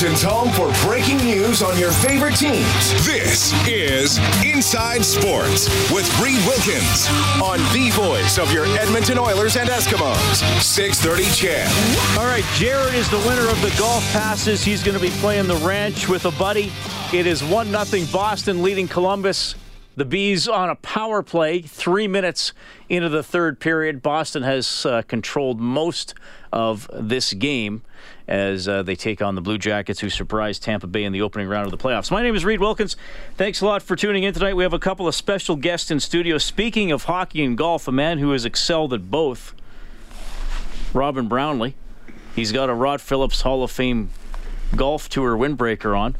Edmonton's home for breaking news on your favorite teams. This is Inside Sports with Reed Wilkins on the voice of your Edmonton Oilers and Eskimos. 630 Ched. All right, Jared is the winner of the golf passes. He's going to be playing the ranch with a buddy. It is 1 0 Boston leading Columbus. The Bees on a power play, three minutes into the third period. Boston has uh, controlled most of this game as uh, they take on the Blue Jackets, who surprised Tampa Bay in the opening round of the playoffs. My name is Reed Wilkins. Thanks a lot for tuning in tonight. We have a couple of special guests in studio. Speaking of hockey and golf, a man who has excelled at both, Robin Brownlee. He's got a Rod Phillips Hall of Fame golf tour windbreaker on.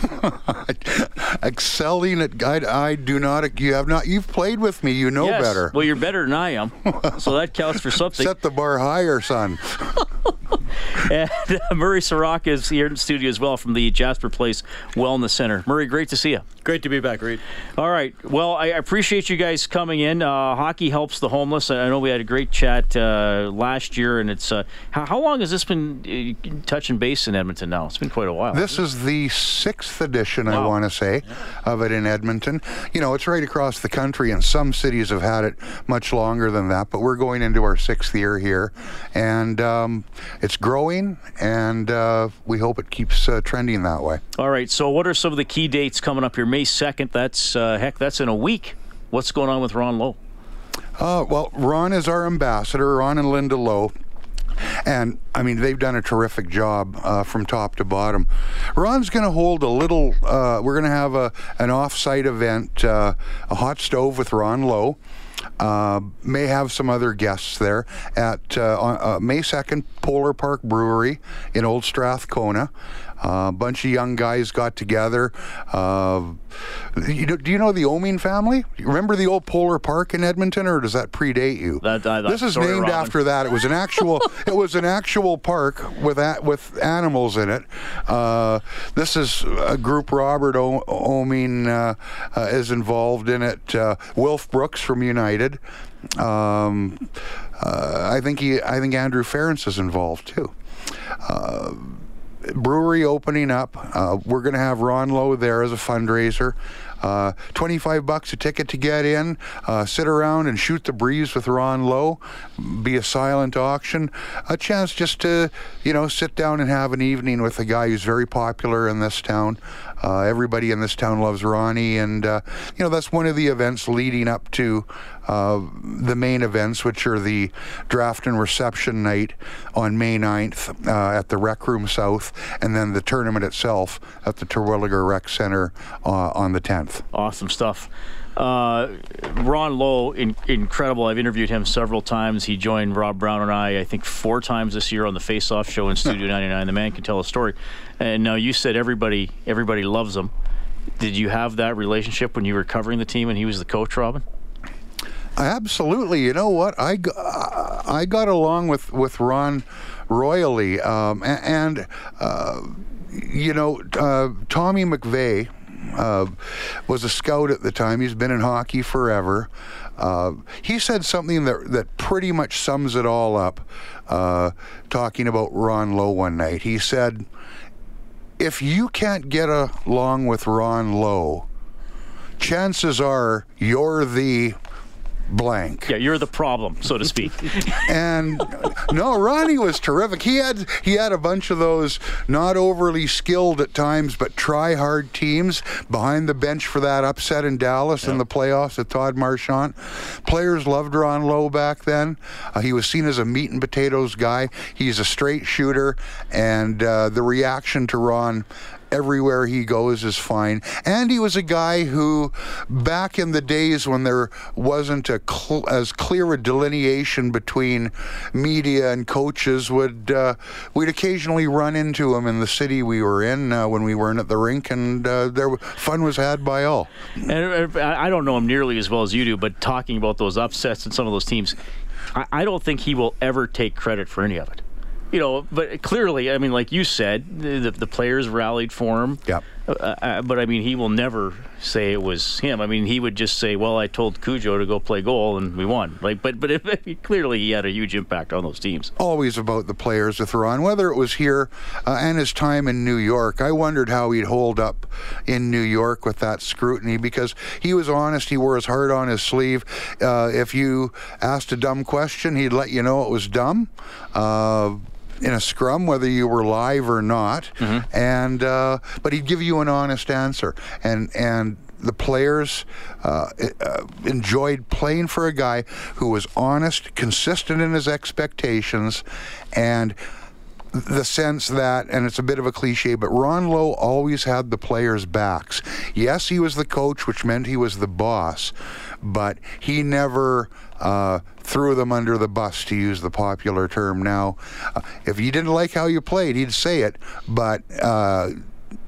Excelling at I, I do not. You have not. You've played with me. You know yes. better. Well, you're better than I am, so that counts for something. Set the bar higher, son. and uh, Murray Soroka is here in the studio as well from the Jasper Place Wellness Center. Murray, great to see you. Great to be back, Reed. All right. Well, I appreciate you guys coming in. Uh, hockey helps the homeless. I know we had a great chat uh, last year, and it's uh, how, how, long has this been uh, touching base in Edmonton now? It's been quite a while. This is the sixth edition, wow. I want to say, of it in Edmonton. You know, it's right across the country, and some cities have had it much longer than that, but we're going into our sixth year here, and um, it's growing, and uh, we hope it keeps uh, trending that way. All right. So, what are some of the key dates coming up here? May 2nd, that's, uh, heck, that's in a week. What's going on with Ron Low? Uh, well, Ron is our ambassador, Ron and Linda Low. And I mean, they've done a terrific job uh, from top to bottom. Ron's going to hold a little. Uh, we're going to have a an off-site event, uh, a hot stove with Ron Low. Uh, may have some other guests there at uh, uh, May 2nd, Polar Park Brewery in Old Strathcona. Uh, a bunch of young guys got together. Uh, you know, do you know the Oeming family? Remember the old Polar Park in Edmonton, or does that predate you? That, uh, this is named Robin. after that. It was an actual. it was an actual park with a, with animals in it. Uh, this is a group. Robert o- Oeming uh, uh, is involved in it. Wilf Brooks from United. Um, I think he. I think Andrew Ference is involved too brewery opening up. Uh, we're going to have Ron Low there as a fundraiser. Uh, 25 bucks a ticket to get in. Uh, sit around and shoot the breeze with Ron Low. Be a silent auction. A chance just to, you know, sit down and have an evening with a guy who's very popular in this town. Uh, everybody in this town loves Ronnie, and uh, you know that's one of the events leading up to uh, the main events, which are the draft and reception night on May 9th uh, at the Rec Room South, and then the tournament itself at the Terwilliger Rec Center uh, on the 10th. Awesome stuff. Uh, Ron Low, in, incredible. I've interviewed him several times. He joined Rob Brown and I, I think, four times this year on the Face Off show in Studio 99. The man can tell a story. And now you said everybody everybody loves him. Did you have that relationship when you were covering the team and he was the coach, Robin? Absolutely. You know what? I, I got along with, with Ron royally. Um, and, uh, you know, uh, Tommy McVeigh uh, was a scout at the time. He's been in hockey forever. Uh, he said something that that pretty much sums it all up. Uh, talking about Ron Low one night, he said, "If you can't get along with Ron Low, chances are you're the blank. Yeah, you're the problem, so to speak. and no, Ronnie was terrific. He had he had a bunch of those not overly skilled at times, but try hard teams behind the bench for that upset in Dallas in the playoffs with Todd Marchant. Players loved Ron Low back then. Uh, he was seen as a meat and potatoes guy. He's a straight shooter, and uh, the reaction to Ron everywhere he goes is fine. And he was a guy who, back in the days when there wasn't a cl- as clear a delineation between media and coaches, would uh, we'd occasionally run into him in the city we were in uh, when we weren't at the rink, and uh, there fun was had by all. And uh, I don't know him nearly as well as you do, but talking about those upsets and some of those teams, I, I don't think he will ever take credit for any of it you know, but clearly, I mean, like you said, the, the players rallied for him. Yep. Uh, uh, but I mean, he will never say it was him. I mean, he would just say, "Well, I told Cujo to go play goal, and we won." Like, but but it, clearly, he had a huge impact on those teams. Always about the players with Ron, whether it was here uh, and his time in New York. I wondered how he'd hold up in New York with that scrutiny because he was honest. He wore his heart on his sleeve. Uh, if you asked a dumb question, he'd let you know it was dumb. In a scrum, whether you were live or not, mm-hmm. and uh, but he'd give you an honest answer, and and the players uh, uh, enjoyed playing for a guy who was honest, consistent in his expectations, and the sense that, and it's a bit of a cliche, but Ron Low always had the players' backs. Yes, he was the coach, which meant he was the boss, but he never uh, threw them under the bus, to use the popular term now. Uh, if he didn't like how you played, he'd say it, but uh,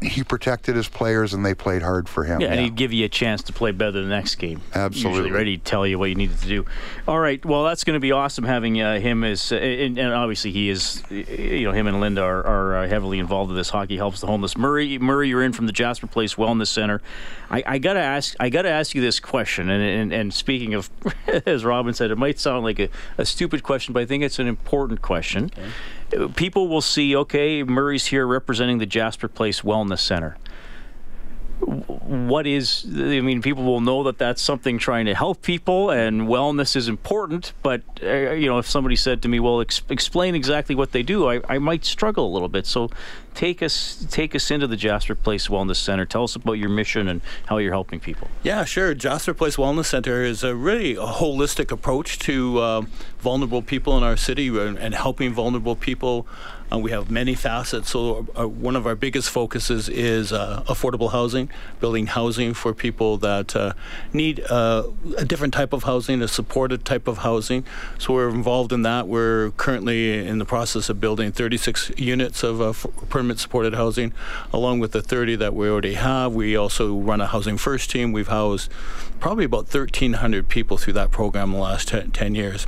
he protected his players and they played hard for him. Yeah, yeah, and he'd give you a chance to play better the next game. Absolutely. Usually, right? He'd tell you what you needed to do. All right. Well, that's going to be awesome having uh, him as, uh, and, and, obviously he is, you know, him and Linda are, are uh, heavily involved in this. Hockey helps the homeless. Murray, Murray, you're in from the Jasper Place Wellness Center. I, I gotta ask, I gotta ask you this question. And and, and speaking of, as Robin said, it might sound like a, a stupid question, but I think it's an important question. Okay people will see, okay, Murray's here representing the Jasper Place Wellness Center. What is i mean people will know that that's something trying to help people and wellness is important but uh, you know if somebody said to me well ex- explain exactly what they do I, I might struggle a little bit. So take us take us into the jasper place wellness center. Tell us about your mission and how you're helping people. Yeah sure. Jasper place wellness center is a really a holistic approach to uh, vulnerable people in our city and, and helping vulnerable people uh, we have many facets. So uh, one of our biggest focuses is uh, affordable housing, building housing for people that uh, need uh, a different type of housing, a supported type of housing. So we're involved in that. We're currently in the process of building 36 units of uh, permanent supported housing, along with the 30 that we already have. We also run a housing first team. We've housed probably about 1,300 people through that program in the last 10, 10 years.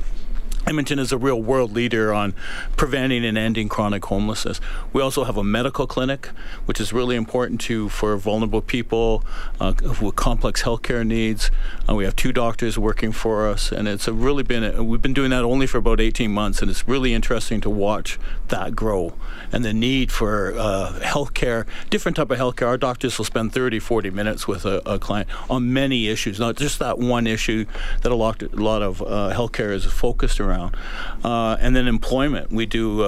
Edmonton is a real world leader on preventing and ending chronic homelessness. We also have a medical clinic, which is really important to for vulnerable people uh, with complex healthcare needs. Uh, we have two doctors working for us, and it's really been a, we've been doing that only for about 18 months, and it's really interesting to watch that grow and the need for uh, healthcare, different type of healthcare. Our doctors will spend 30, 40 minutes with a, a client on many issues, not just that one issue that a lot, a lot of uh, healthcare is focused around around. Uh, and then employment. We do uh,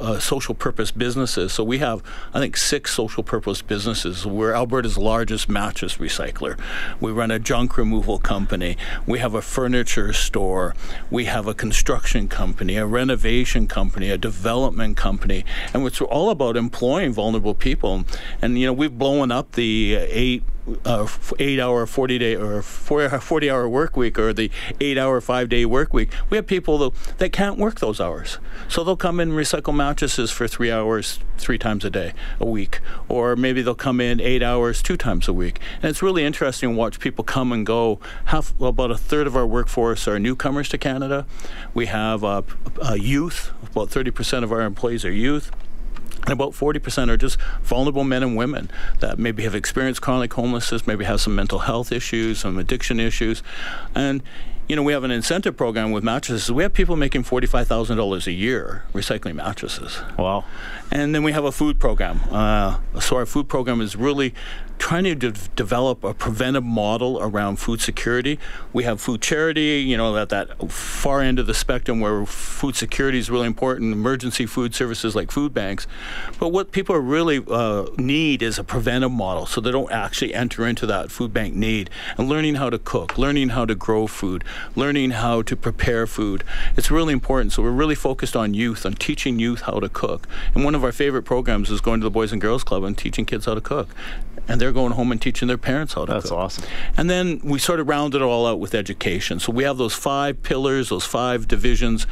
uh, uh, social purpose businesses. So we have, I think, six social purpose businesses. We're Alberta's largest mattress recycler. We run a junk removal company. We have a furniture store. We have a construction company, a renovation company, a development company. And it's all about employing vulnerable people. And, you know, we've blown up the eight uh, eight hour, 40 day, or four, 40 hour work week or the eight hour, five day work week. We have people that, that can't work those hours. So they'll come in and recycle mattresses for three hours, three times a day, a week. Or maybe they'll come in eight hours, two times a week. And it's really interesting to watch people come and go. Half, about a third of our workforce are newcomers to Canada. We have uh, uh, youth, about 30% of our employees are youth. And about 40% are just vulnerable men and women that maybe have experienced chronic homelessness, maybe have some mental health issues, some addiction issues. And you know, we have an incentive program with mattresses. We have people making forty-five thousand dollars a year recycling mattresses. Wow. And then we have a food program. Uh, so our food program is really trying to de- develop a preventive model around food security. We have food charity, you know, at that far end of the spectrum where food security is really important, emergency food services like food banks. But what people really uh, need is a preventive model so they don't actually enter into that food bank need and learning how to cook, learning how to grow food, learning how to prepare food. It's really important. So we're really focused on youth, on teaching youth how to cook. And one of our favorite programs is going to the Boys and Girls Club and teaching kids how to cook and they're going home and teaching their parents how to That's cook. awesome. And then we sort of round it all out with education. So we have those five pillars, those five divisions.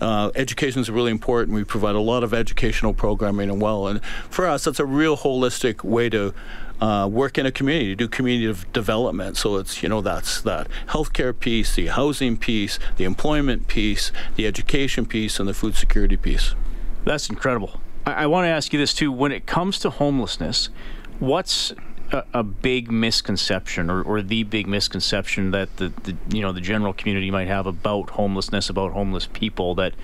Uh, education is really important. We provide a lot of educational programming and well. And for us, that's a real holistic way to uh, work in a community, do community development. So it's, you know, that's that healthcare piece, the housing piece, the employment piece, the education piece, and the food security piece. That's incredible. I, I want to ask you this too. When it comes to homelessness, what's a, a big misconception or, or the big misconception that the, the you know the general community might have about homelessness about homeless people that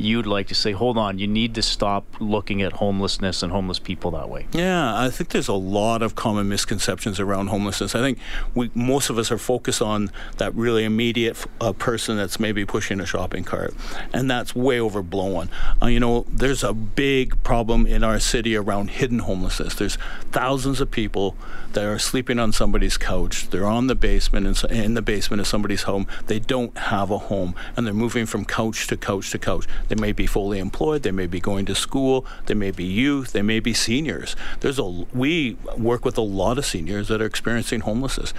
you'd like to say, hold on, you need to stop looking at homelessness and homeless people that way? Yeah, I think there's a lot of common misconceptions around homelessness. I think we most of us are focused on that really immediate uh, person that's maybe pushing a shopping cart, and that's way overblown. Uh, you know, there's a big problem in our city around hidden homelessness. There's thousands of people that are sleeping on somebody's couch. They're on the basement in, in the basement of somebody's home. They don't have a home, and they're moving from couch to couch to couch. They may be fully employed. They may be going to school. They may be youth. They may be seniors. There's a we work with a lot of seniors that are experiencing homelessness.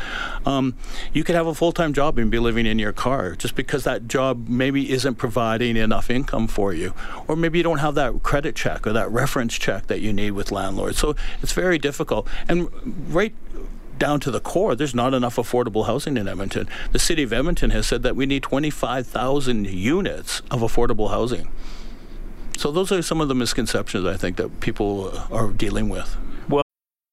Um, you could have a full-time job and be living in your car just because that job maybe isn't providing enough income for you, or maybe you don't have that credit check or that reference check that you need with landlords. So it's very difficult. And right down to the core, there's not enough affordable housing in Edmonton. The city of Edmonton has said that we need 25,000 units of affordable housing. So those are some of the misconceptions I think that people are dealing with.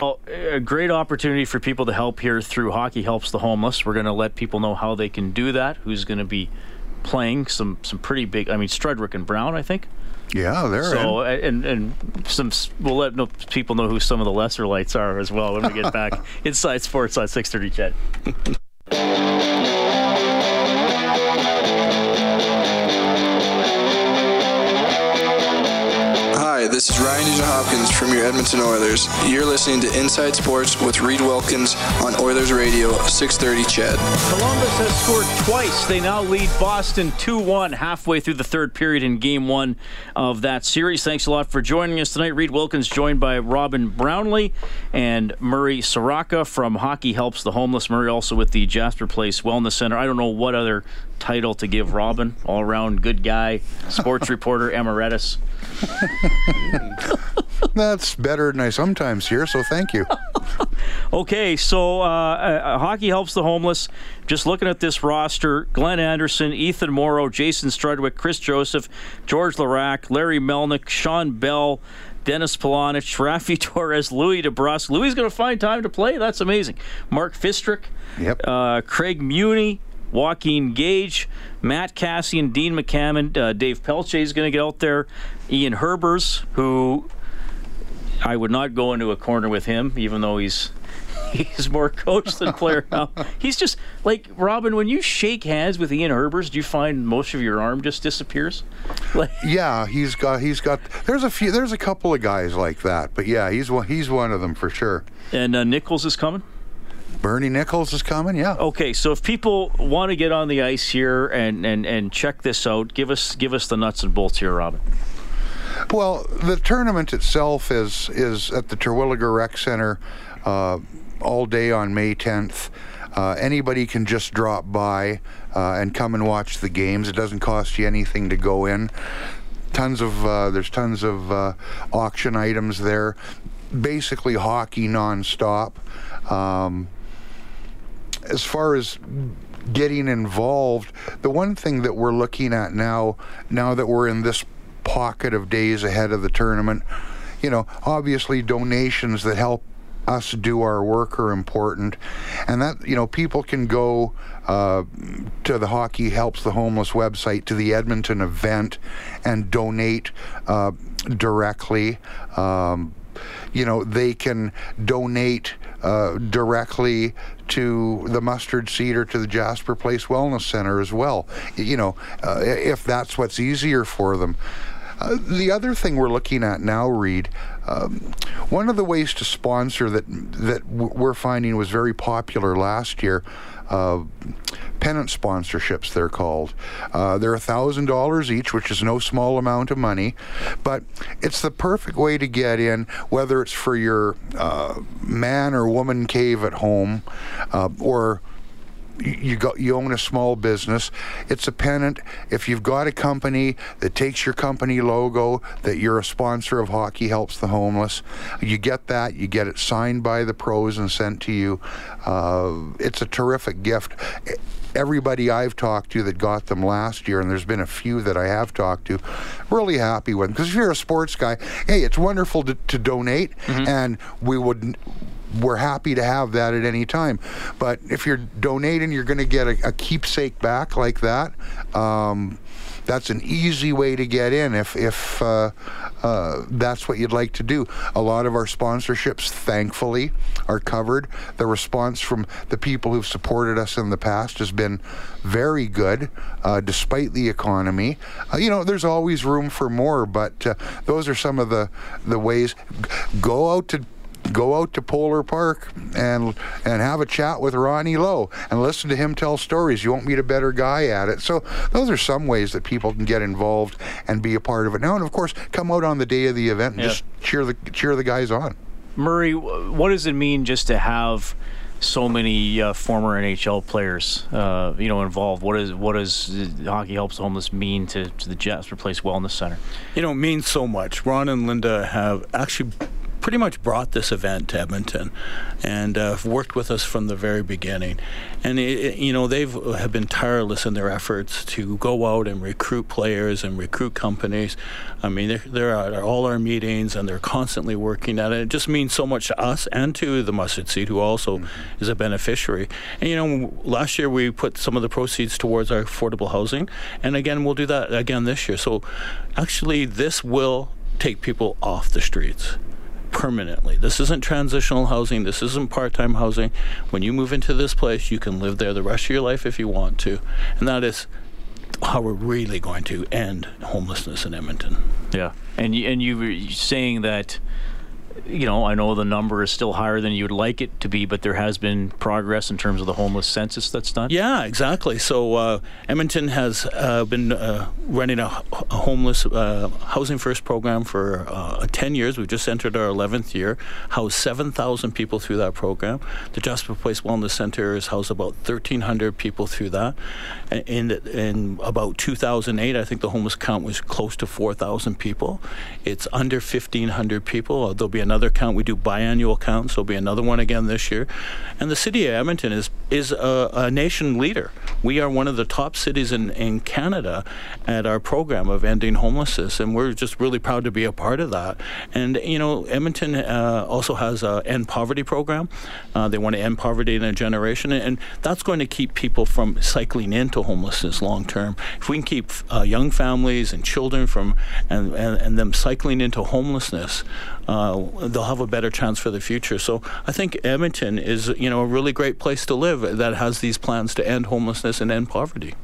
Well, a great opportunity for people to help here through Hockey Helps the Homeless. We're going to let people know how they can do that. Who's going to be playing some some pretty big? I mean, Strudwick and Brown, I think. Yeah, they're so in. and and some we'll let people know who some of the lesser lights are as well when we get back inside sports on 6:30. CHED. this is Ryan Nugent Hopkins from your Edmonton Oilers. You're listening to Inside Sports with Reed Wilkins on Oilers Radio 630 CHED. Columbus has scored twice. They now lead Boston 2 1 halfway through the third period in game one of that series. Thanks a lot for joining us tonight. Reed Wilkins joined by Robin Brownlee and Murray Soroka from Hockey Helps the Homeless. Murray also with the Jasper Place Wellness Center. I don't know what other title to give Robin. All around good guy, sports reporter emeritus. That's better than I sometimes hear, so thank you. Okay, so uh, uh, hockey helps the homeless. Just looking at this roster: Glenn Anderson, Ethan Moreau, Jason Strudwick, Chris Joseph, Georges Laraque, Larry Melnyk, Sean Bell. Dennis Polonich, Raffi Torres, Louie DeBrusk. Louis going to find time to play. That's amazing. Mark Fistric, Yep. uh, Craig Muni, Joaquin Gage, Matt Kassian, Dean McAmmond, uh, Dave Pelche is going to get out there. Ian Herbers, who I would not go into a corner with him, even though he's he's more coach than player now. He's just like Robin. When you shake hands with Ian Herbers, do you find most of your arm just disappears? Like, Yeah, he's got he's got. There's a few. There's a couple of guys like that, but yeah, he's one. He's one of them for sure. and uh, Nicholls is coming. Bernie Nicholls is coming. Yeah. Okay, so if people want to get on the ice here and, and, and check this out, give us give us the nuts and bolts here, Robin. Well, the tournament itself is is at the Terwilliger Rec Center uh, all day on May 10th. Uh, anybody can just drop by uh, and come and watch the games. It doesn't cost you anything to go in. Tons of uh, there's tons of uh, auction items there. Basically, hockey nonstop. Um, as far as getting involved, the one thing that we're looking at now, now that we're in this pocket of days ahead of the tournament, you know, obviously donations that help us do our work are important, and that you know people can go uh, to the Hockey Helps the Homeless website to the Edmonton event and donate uh, directly. Um, you know they can donate uh, directly to the mustard seed or to the Jasper Place Wellness Center as well. You know, uh, if that's what's easier for them. Uh, the other thing we're looking at now, Reed, um, one of the ways to sponsor that that we're finding was very popular last year. Uh, pennant sponsorships, they're called. Uh, they're $1,000 each, which is no small amount of money, but it's the perfect way to get in, whether it's for your uh, man or woman cave at home uh, or you got you own a small business. It's a pennant. If you've got a company that takes your company logo, that you're a sponsor of Hockey Helps the Homeless, you get that. You get it signed by the pros and sent to you. Uh, it's a terrific gift. Everybody I've talked to that got them last year, and there's been a few that I have talked to, really happy with them. Because if you're a sports guy, hey, it's wonderful to, to donate, mm-hmm. and we would we're happy to have that at any time. But if you're donating, you're going to get a, a, keepsake back like that. Um, that's an easy way to get in if, if uh, uh, that's what you'd like to do. A lot of our sponsorships, thankfully, are covered. The response from the people who've supported us in the past has been very good, uh, despite the economy. Uh, you know, there's always room for more, but uh, those are some of the, the ways. Go out to go out to Polar Park and and have a chat with Ronnie Low and listen to him tell stories. You won't meet a better guy at it. So those are some ways that people can get involved and be a part of it. Now and of course come out on the day of the event and yeah. just cheer the cheer the guys on. Murray, what does it mean just to have so many uh, former NHL players, uh, you know, involved. What is what does Hockey Helps Homeless mean to, to the Jasper Place Wellness Center? You know, it means so much. Ron and Linda have actually pretty much brought this event to Edmonton and uh, worked with us from the very beginning. And, it, you know, they've have been tireless in their efforts to go out and recruit players and recruit companies. I mean, they're, they're at all our meetings and they're constantly working at it. It just means so much to us and to the Mustard Seed, who also mm-hmm. is a beneficiary. And, you know, last year we put some of the proceeds towards our affordable housing. And again, we'll do that again this year. So actually, this will take people off the streets permanently. This isn't transitional housing. This isn't part time housing. When you move into this place, you can live there the rest of your life if you want to. And that is how we're really going to end homelessness in Edmonton. Yeah. And you, and you were saying that you know, I know the number is still higher than you'd like it to be, but there has been progress in terms of the homeless census that's done. Yeah, exactly. So uh, Edmonton has uh, been uh, running a, a homeless uh, housing first program for uh, 10 years. We've just entered our 11th year. Housed 7,000 people through that program. The Jasper Place Wellness Center has housed about 1,300 people through that. In, in about 2008, I think the homeless count was close to 4,000 people. It's under 1,500 people. There'll be another count. We do biannual counts. There'll be another one again this year. And the city of Edmonton is is a, a nation leader. We are one of the top cities in, in Canada at our program of ending homelessness, and we're just really proud to be a part of that. And you know, Edmonton uh, also has a end poverty program. Uh, they want to end poverty in a generation, and that's going to keep people from cycling into homelessness long term. If we can keep uh, young families and children from and, and, and them cycling into homelessness, uh, they'll have a better chance for the future. So I think Edmonton is, you know, a really great place to live that has these plans to end homelessness and end poverty.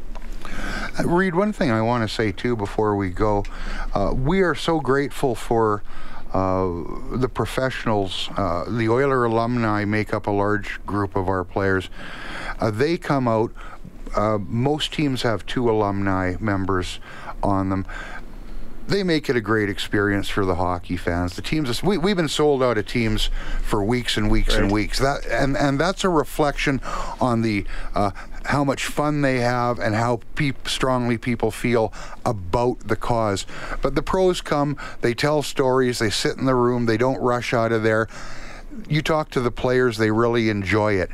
Uh, Reed, one thing I want to say too before we go, uh, we are so grateful for. Uh, the professionals, uh, the Oiler alumni make up a large group of our players. Uh, they come out. Uh, most teams have two alumni members on them they make it a great experience for the hockey fans. The teams, we, we've been sold out of teams for weeks and weeks right. and weeks. That and and that's a reflection on the uh, how much fun they have and how peop- strongly people feel about the cause. But the pros come, they tell stories, they sit in the room, they don't rush out of there. You talk to the players, they really enjoy it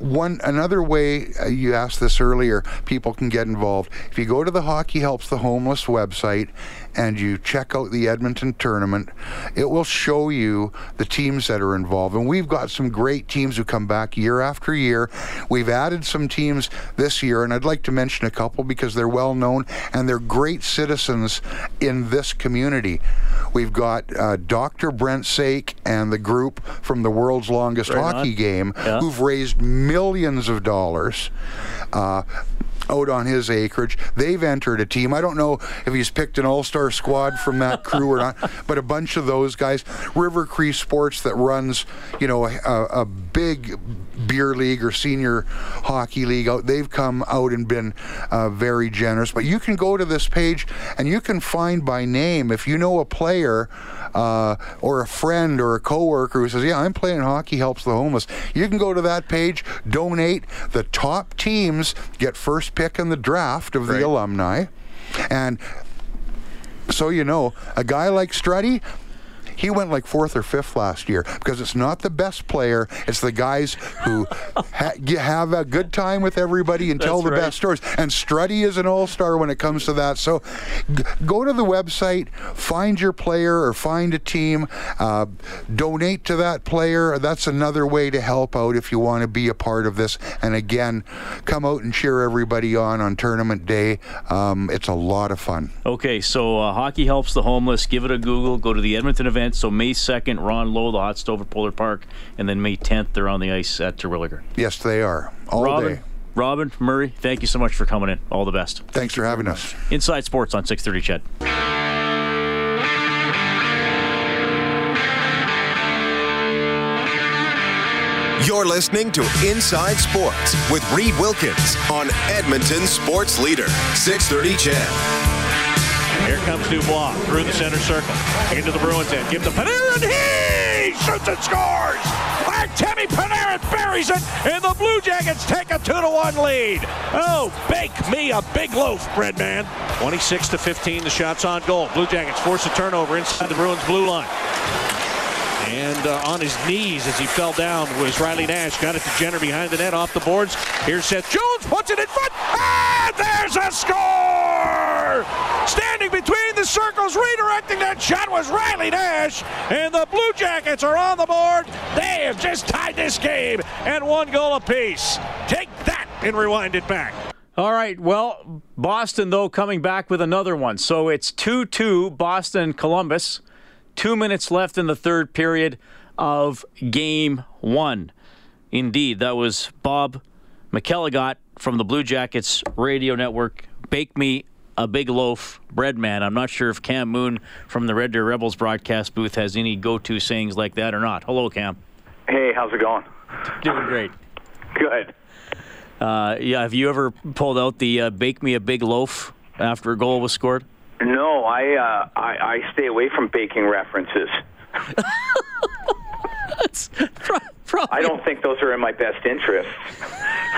one another way uh, you asked this earlier people can get involved. If you go to the hockey helps the homeless website and you check out the edmonton tournament it will show you the teams that are involved and we've got some great teams who come back year after year we've added some teams this year and i'd like to mention a couple because they're well known and they're great citizens in this community we've got uh, dr brent saik and the group from the world's longest hockey game yeah. who've raised millions of dollars. Uh, out on his acreage. They've entered a team. I don't know if he's picked an all-star squad from that crew or not, but a bunch of those guys. River Cree Sports that runs, you know, a, a big beer league or senior hockey league out. They've come out and been uh, very generous. But you can go to this page and you can find by name if you know a player uh, or a friend or a coworker who says, "Yeah, I'm playing hockey helps the homeless." You can go to that page, donate. The top teams get first pick in the draft of the alumni, and so you know, a guy like Strutty, he went like fourth or fifth last year because it's not the best player. It's the guys who ha- have a good time with everybody and That's tell the right. best stories. And Strutty is an all-star when it comes to that. So g- go to the website, find your player or find a team, uh, donate to that player. That's another way to help out if you want to be a part of this. And again, come out and cheer everybody on on tournament day. Um, it's a lot of fun. Okay, so uh, hockey helps the homeless. Give it a Google. Go to the Edmonton event events. So May 2nd, Ron Low, the Hot Stove at Polar Park, and then May 10th, they're on the ice at Terwilliger. Yes, they are. All Robin, day. Robin, Murray, thank you so much for coming in. All the best. Thanks for having us. Inside Sports on 630 CHED. You're listening to Inside Sports with Reed Wilkins on Edmonton Sports Leader, 630 CHED. Here comes Dubois through the center circle. Into the Bruins end. Give the Panarin. He shoots and scores. Artemi Panarin buries it, and the Blue Jackets take a 2 to 1 lead. Oh, bake me a big loaf, bread man. 26 to 15, the shots on goal. Blue Jackets force a turnover inside the Bruins blue line. And uh, on his knees as he fell down was Riley Nash. Got it to Jenner behind the net off the boards. Here's Seth Jones, puts it in front, and there's a score! Standing between the circles, redirecting that shot was Riley Nash, and the Blue Jackets are on the board. They have just tied this game and one goal apiece. Take that and rewind it back. All right. Well, Boston, though, coming back with another one. So it's 2 2 Boston Columbus. Two minutes left in the third period of game one. Indeed, that was Bob McElligott from the Blue Jackets radio network. Bake me a big loaf, bread man. I'm not sure if Cam Moon from the Red Deer Rebels broadcast booth has any go to sayings like that or not. Hello, Cam. Hey, how's it going? Doing great. Good. Uh, yeah, have you ever pulled out the uh, bake me a big loaf after a goal was scored? No, I uh, I, I stay away from baking references. I don't think those are in my best interest.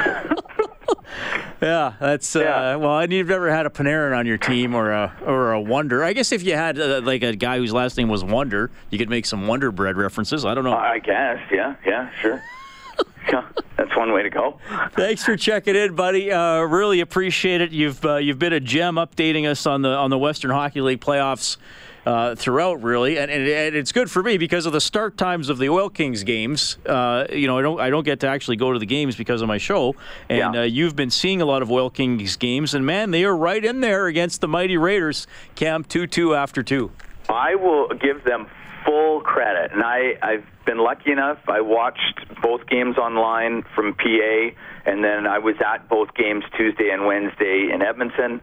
yeah, that's uh, yeah. well, and you've never had a Panarin on your team or a or a Wonder. I guess if you had uh, like a guy whose last name was Wonder, you could make some Wonder Bread references. I don't know. I guess, yeah, yeah, sure. yeah, that's one way to go. Thanks for checking in, buddy. Uh, really appreciate it. You've uh, you've been a gem updating us on the on the Western Hockey League playoffs. Uh, throughout, really, and, and, and, it's good for me because of the start times of the Oil Kings games. Uh, you know, I don't I don't get to actually go to the games because of my show, and yeah. uh, you've been seeing a lot of Oil Kings games, and man, they are right in there against the mighty Raiders. Cam two two after two. I will give them full credit. And I, I've been lucky enough. I watched both games online from PA, and then I was at both games Tuesday and Wednesday in Edmonton.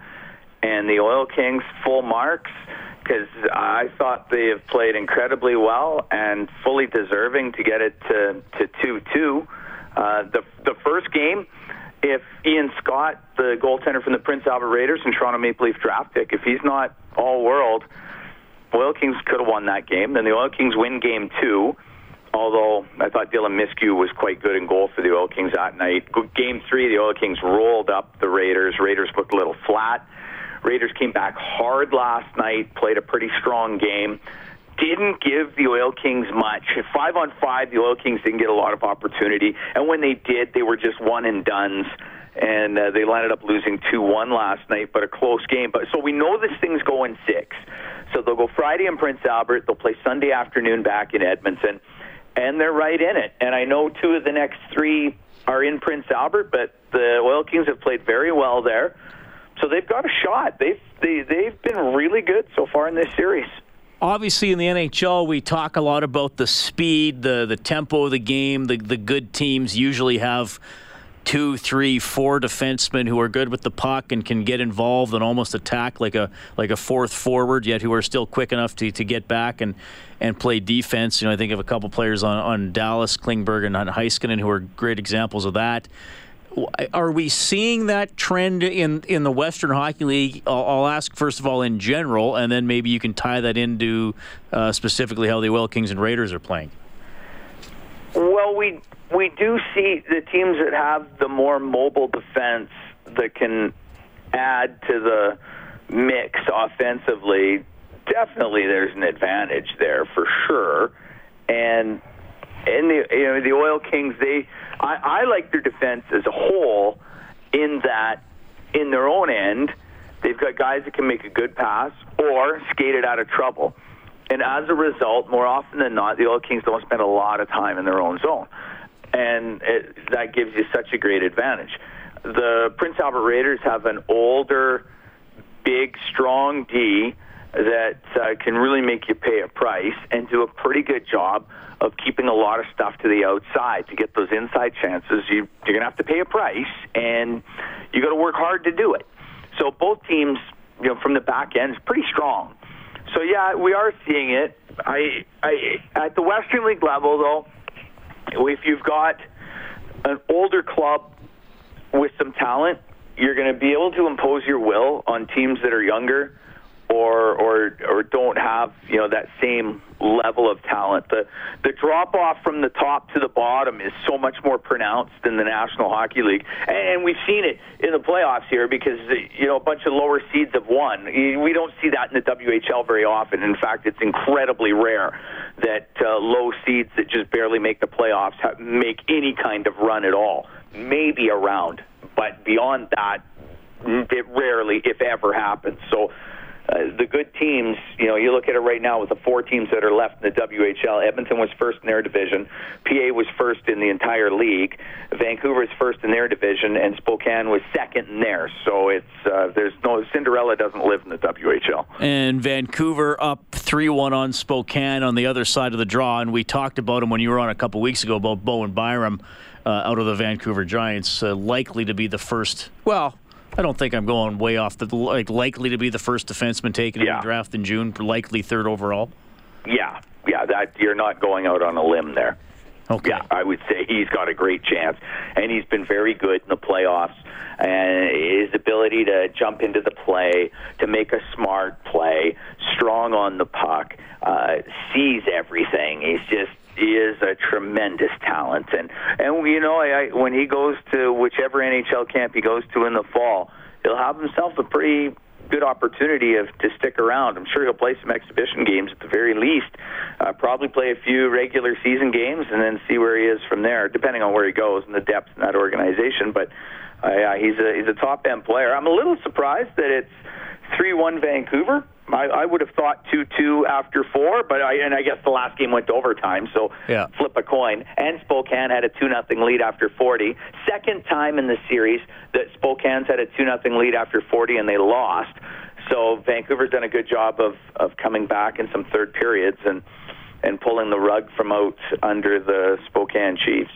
And the Oil Kings full marks because I thought they have played incredibly well and fully deserving to get it to to two two. Uh, the the first game, if Ian Scott, the goaltender from the Prince Albert Raiders and Toronto Maple Leaf draft pick, if he's not all world. Oil Kings could have won that game. Then the Oil Kings win game two. Although I thought Dylan Myskiw was quite good in goal for the Oil Kings that night. Game three, the Oil Kings rolled up the Raiders. Raiders looked a little flat. Raiders came back hard last night, played a pretty strong game. Didn't give the Oil Kings much. Five on five, the Oil Kings didn't get a lot of opportunity, and when they did, they were just one and duns. And uh, they ended up losing two one last night, but a close game. But so we know this thing's going six. So they'll go Friday in Prince Albert. They'll play Sunday afternoon back in Edmonton, and they're right in it. And I know two of the next three are in Prince Albert, but the Oil Kings have played very well there. So they've got a shot. They've they, they've been really good so far in this series. Obviously, in the NHL, we talk a lot about the speed, the the tempo of the game. The the good teams usually have two, three, four defensemen who are good with the puck and can get involved and almost attack like a like a fourth forward, yet who are still quick enough to, to get back and, and play defense. You know, I think of a couple players on, on Dallas, Klingberg, and Heiskanen who are great examples of that are we seeing that trend in in the Western Hockey League? I'll, I'll ask first of all in general, and then maybe you can tie that into uh, specifically how the Oil Kings and Raiders are playing. Well, we we do see the teams that have the more mobile defense that can add to the mix offensively. Definitely, there's an advantage there for sure, and in the you know the Oil Kings they I, I like their defense as a whole in that in their own end, they've got guys that can make a good pass or skate it out of trouble. And as a result, more often than not, the Oil Kings don't spend a lot of time in their own zone. And it, that gives you such a great advantage. The Prince Albert Raiders have an older, big, strong D that uh, can really make you pay a price and do a pretty good job of keeping a lot of stuff to the outside to get those inside chances. You, you're going to have to pay a price, and you got to work hard to do it. So both teams, you know, from the back end, is pretty strong. So yeah, we are seeing it. I, I at the Western League level, though, if you've got an older club with some talent, you're going to be able to impose your will on teams that are younger or or or don't have you know that same level of talent. The the drop off from the top to the bottom is so much more pronounced than the National Hockey League, and we've seen it in the playoffs here because you know a bunch of lower seeds have won. We don't see that in the WHL very often. In fact, it's incredibly rare that uh, low seeds that just barely make the playoffs have, make any kind of run at all. Maybe around, but beyond that, it rarely, if ever, happens. So uh, the good teams, you know, you look at it right now with the four teams that are left in the WHL. Edmonton was first in their division. PA was first in the entire league. Vancouver is first in their division, and Spokane was second in theirs. So it's uh, there's no Cinderella doesn't live in the WHL. And Vancouver up three one on Spokane on the other side of the draw, and we talked about him when you were on a couple weeks ago about Bowen Byram. Uh, out of the Vancouver Giants, uh, likely to be the first. Well, I don't think I'm going way off the like likely to be the first defenseman taken yeah. in the draft in June, likely third overall. Yeah, yeah, that you're not going out on a limb there. Okay. Yeah, I would say he's got a great chance, and he's been very good in the playoffs. And his ability to jump into the play, to make a smart play, strong on the puck, uh, sees everything. He's just is a tremendous talent, and and you know, I, I, when he goes to whichever NHL camp he goes to in the fall, he'll have himself a pretty good opportunity of to stick around. I'm sure he'll play some exhibition games at the very least. Uh, probably play a few regular season games and then see where he is from there, depending on where he goes and the depth in that organization. But uh, yeah, he's a he's a top end player. I'm a little surprised that it's three one Vancouver. I, I would have thought two two after four, but I and I guess the last game went to overtime, so yeah. flip a coin. And Spokane had a two nothing lead after forty. Second time in the series that Spokane's had a two nothing lead after forty, and they lost. So Vancouver's done a good job of of coming back in some third periods and and pulling the rug from out under the Spokane Chiefs.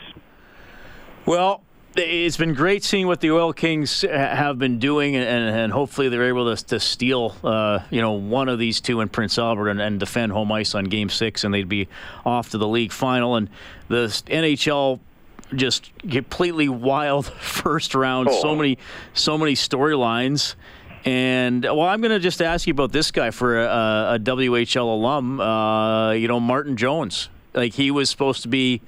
Well, it's been great seeing what the Oil Kings have been doing, and, and hopefully they're able to, to steal, uh, you know, one of these two in Prince Albert and, and, defend home ice on Game Six, and they'd be off to the league final. And the NHL just completely wild first round. Oh. So many, so many storylines. And well, I'm going to just ask you about this guy for a, a WHL alum. Uh, you know, Martin Jones. Like he was supposed to be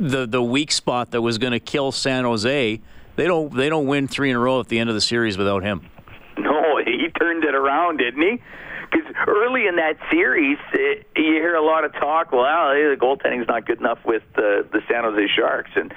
the the weak spot that was going to kill San Jose. They don't they don't win three in a row at the end of the series without him. No, he turned it around, didn't he? Because early in that series, it, you hear a lot of talk. Well, the goaltending's not good enough with the the San Jose Sharks, and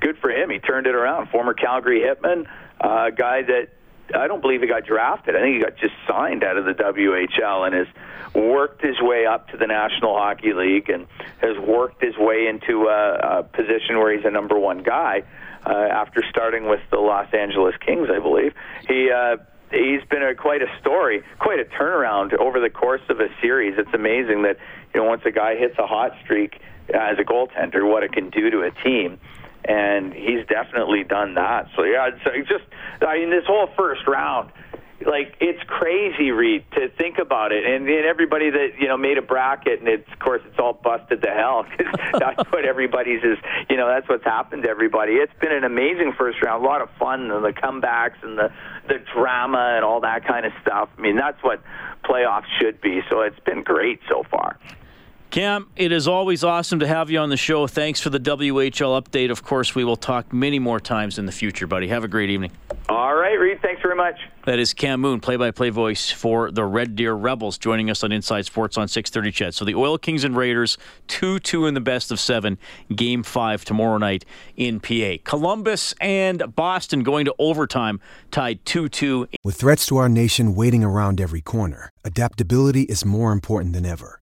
good for him. He turned it around. Former Calgary Hitman, a uh, guy that I don't believe he got drafted. I think he got just signed out of the WHL and has worked his way up to the National Hockey League and has worked his way into a, a position where he's a number one guy. Uh, after starting with the Los Angeles Kings, I believe he uh, he's been a, quite a story, quite a turnaround over the course of a series. It's amazing that you know once a guy hits a hot streak as a goaltender, what it can do to a team and he's definitely done that. So yeah, uh, it's just I mean this whole first round, like it's crazy, Reid, to think about it, and, and everybody that you know made a bracket, and it's of course it's all busted to hell because that's what everybody's is. You know that's what's happened to everybody. It's been an amazing first round, a lot of fun, and the comebacks and the the drama and all that kind of stuff. I mean that's what playoffs should be. So it's been great so far. Cam, it is always awesome to have you on the show. Thanks for the WHL update. Of course, we will talk many more times in the future, buddy. Have a great evening. All right, Reid. Thanks very much. That is Cam Moon, play-by-play voice for the Red Deer Rebels, joining us on Inside Sports on 6:30. CHED. So the Oil Kings and Raiders, two-two in the best of seven. Game five tomorrow night in PA. Columbus and Boston going to overtime, tied two-two. With threats to our nation waiting around every corner, adaptability is more important than ever.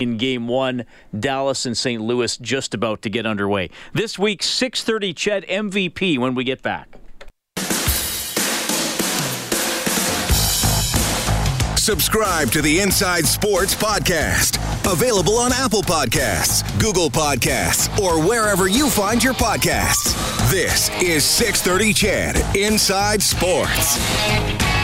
In game one, Dallas and St. Louis just about to get underway. This week, 6:30 CHED MVP when we get back. Subscribe to the Inside Sports Podcast. Available on Apple Podcasts, Google Podcasts, or wherever you find your podcasts. This is 630 CHED Inside Sports.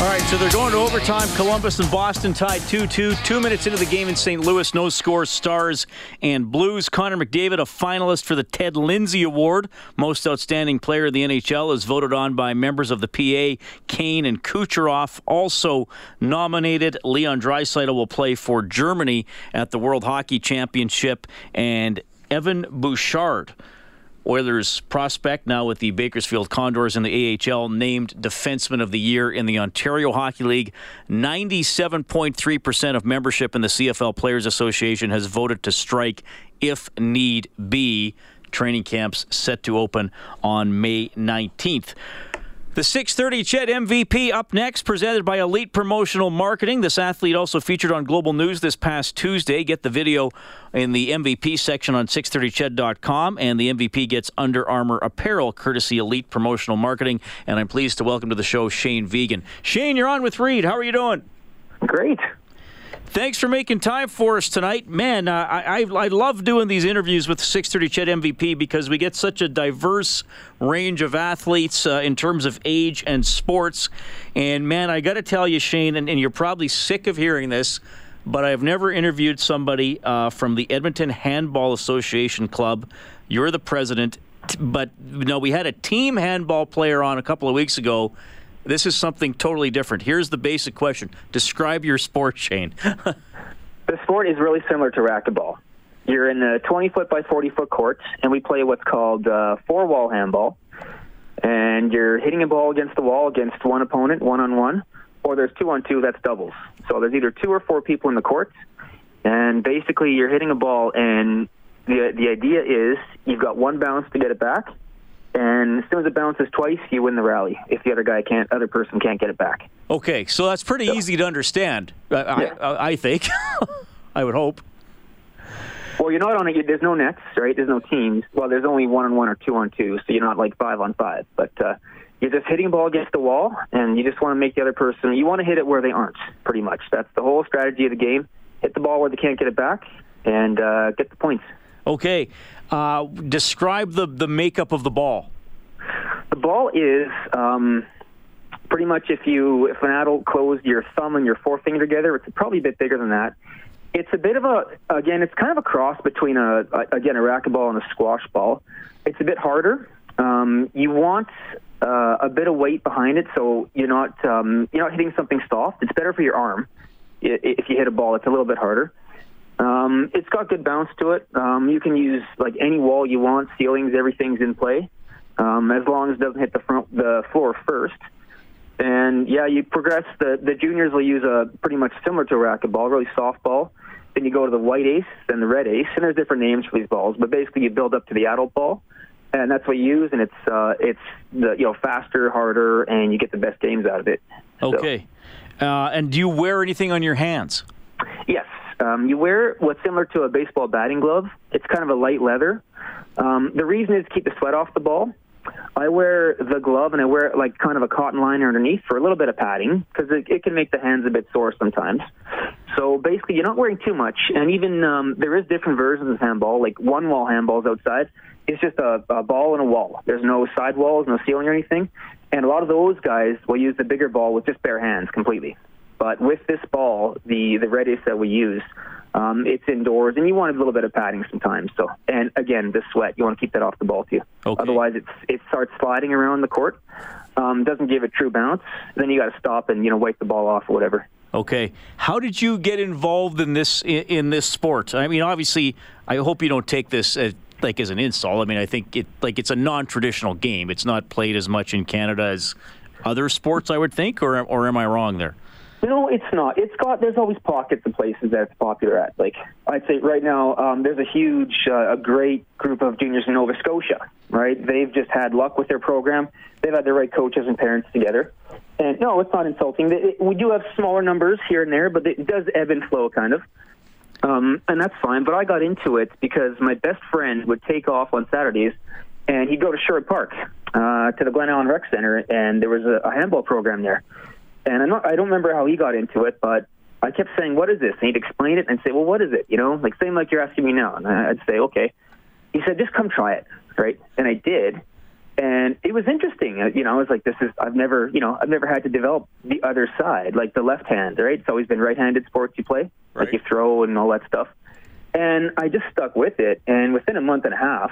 All right, so they're going to overtime. Columbus and Boston tied 2 2. Two minutes into the game in St. Louis, no scores, stars and blues. Connor McDavid, a finalist for the Ted Lindsay Award, most outstanding player of the NHL, is voted on by members of the PA. Kane and Kucherov also nominated. Leon Draisaitl will play for Germany at the World Hockey Championship, and Evan Bouchard Oilers prospect now with the Bakersfield Condors in the AHL named defenseman of the year in the Ontario Hockey League. 97.3% of membership in the CFL Players Association has voted to strike if need be. Training camps set to open on May 19th. The 630 CHED MVP up next, presented by Elite Promotional Marketing. This athlete also featured on Global News this past Tuesday. Get the video in the MVP section on 630ched.com, and the MVP gets Under Armour apparel, courtesy Elite Promotional Marketing. And I'm pleased to welcome to the show Shane Vegan. Shane, you're on with Reid. How are you doing? Great. Thanks for making time for us tonight, man. Uh, I, I, I love doing these interviews with 630 CHED MVP because we get such a diverse range of athletes uh, in terms of age and sports. And man, I got to tell you, Shane, and, and, you're probably sick of hearing this, but I've never interviewed somebody uh, from the Edmonton Handball Association Club. You're the president, but know we had a team handball player on a couple of weeks ago this is something totally different. Here's the basic question Describe your sport, Shane. the sport is really similar to racquetball. You're in a 20 foot by 40 foot court, and we play what's called uh, four wall handball. And you're hitting a ball against the wall against one opponent, one on one, or there's two on two, that's doubles. So there's either two or four people in the court, and basically you're hitting a ball, and the, the idea is you've got one bounce to get it back, and as soon as it bounces twice, you win the rally. If the other guy can't, other person can't get it back. Okay, so that's pretty so, easy to understand. I, yeah. I, I think. I would hope. Well, you're not on it. There's no nets, right? There's no teams. Well, there's only one on one or two on two, so you're not like five on five. But uh, you're just hitting ball against the wall, and you just want to make the other person. You want to hit it where they aren't. Pretty much. That's the whole strategy of the game. hit the ball where they can't get it back, and uh, get the points. Okay. Uh, describe the, the makeup of the ball. The ball is um, pretty much if you if an adult closed your thumb and your forefinger together, it's probably a bit bigger than that. It's a bit of a again, it's kind of a cross between a, a again a racquetball and a squash ball. It's a bit harder. Um, you want uh, a bit of weight behind it, so you're not um, you're not hitting something soft. It's better for your arm if you hit a ball. It's a little bit harder. Um, it's got good bounce to it. Um, you can use like any wall you want, ceilings, everything's in play, um, as long as it doesn't hit the front the floor first. And yeah, you progress. The the juniors will use a pretty much similar to a racquetball, really soft ball. Then you go to the white ace, then the red ace, and there's different names for these balls. But basically, you build up to the adult ball, and that's what you use. And it's uh, it's the you know faster, harder, and you get the best games out of it. Okay. So. Uh, and do you wear anything on your hands? Yes. Um, you wear what's similar to a baseball batting glove. It's kind of a light leather. Um, the reason is to keep the sweat off the ball. I wear the glove and I wear like kind of a cotton liner underneath for a little bit of padding because it, it, can make the hands a bit sore sometimes. So basically, you're not wearing too much, and even um, there is different versions of handball, like one wall handballs outside. It's just a, a ball and a wall. There's no side walls, no ceiling or anything. And a lot of those guys will use the bigger ball with just bare hands completely. But with this ball, the the red ace that we use, um, it's indoors, and you want a little bit of padding sometimes. So, and again, the sweat, you want to keep that off the ball too. Okay. Otherwise, it's it starts sliding around the court, um, doesn't give it true bounce. Then you got to stop and you know wipe the ball off or whatever. Okay, how did you get involved in this in, in this sport? I mean, obviously, I hope you don't take this as, like as an insult. I mean, I think it like it's a non-traditional game. It's not played as much in Canada as other sports, I would think, or or am I wrong there? No, it's not. It's got. There's always pockets of places that it's popular at. Like I'd say right now, um, there's a huge, uh, a great group of juniors in Nova Scotia. Right, they've just had luck with their program. They've had the right coaches and parents together. And no, it's not insulting. We do have smaller numbers here and there, but it does ebb and flow, kind of. Um, and that's fine. But I got into it because my best friend would take off on Saturdays, and he'd go to Sherwood Park uh, to the Glen Allan Rec Center, and there was a, a handball program there. And I'm not, I don't remember how he got into it, but I kept saying, "What is this?" And he'd explain it and say, "Well, what is it?" You know, like same like you're asking me now. And I'd say, "Okay." He said, "Just come try it." Right? And I did, and it was interesting. Uh, you know, I was like, "This is I've never, you know, I've never had to develop the other side, like the left hand. Right? It's always been right-handed sports you play, right. like you throw and all that stuff." And I just stuck with it, and within a month and a half,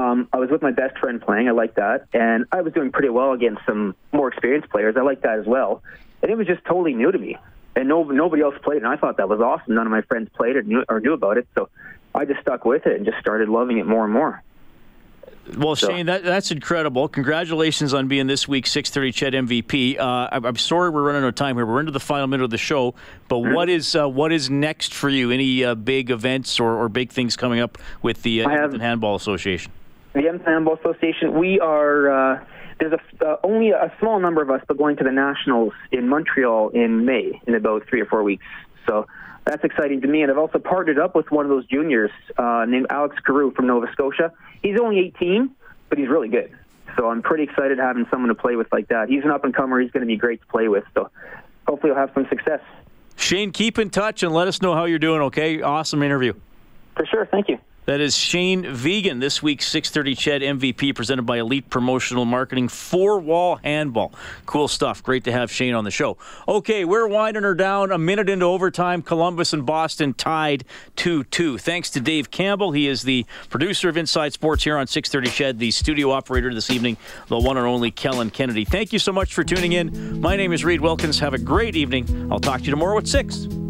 um, I was with my best friend playing. I liked that, and I was doing pretty well against some more experienced players. I liked that as well, and it was just totally new to me, and no nobody else played, and I thought that was awesome. None of my friends played it or knew, or knew about it, so I just stuck with it and just started loving it more and more. Well, so. Shane, that, that's incredible. Congratulations on being this week's 6:30 CHED MVP. Uh, I'm, I'm, sorry we're running out of time here. We're into the final minute of the show, but mm-hmm. what is uh, what is next for you? Any uh, big events or, or, big things coming up with the uh, Edmonton Handball Association? The Handball Association, we are. Uh, there's a, uh, only a small number of us, but going to the nationals in Montreal in May in about three or four weeks. So that's exciting to me. And I've also partnered up with one of those juniors uh, named Alex Carew from Nova Scotia. He's only 18, but he's really good. So I'm pretty excited having someone to play with like that. He's an up and comer. He's going to be great to play with. So hopefully, he'll have some success. Shane, keep in touch and let us know how you're doing. Okay, awesome interview. For sure. Thank you. That is Shane Vegan, this week's 630 CHED MVP presented by Elite Promotional Marketing, four wall handball. Cool stuff. Great to have Shane on the show. Okay, we're winding her down a minute into overtime. Columbus and Boston tied 2 2. Thanks to Dave Campbell. He is the producer of Inside Sports here on 630 CHED, the studio operator this evening, the one and only Kellen Kennedy. Thank you so much for tuning in. My name is Reid Wilkins. Have a great evening. I'll talk to you tomorrow at 6.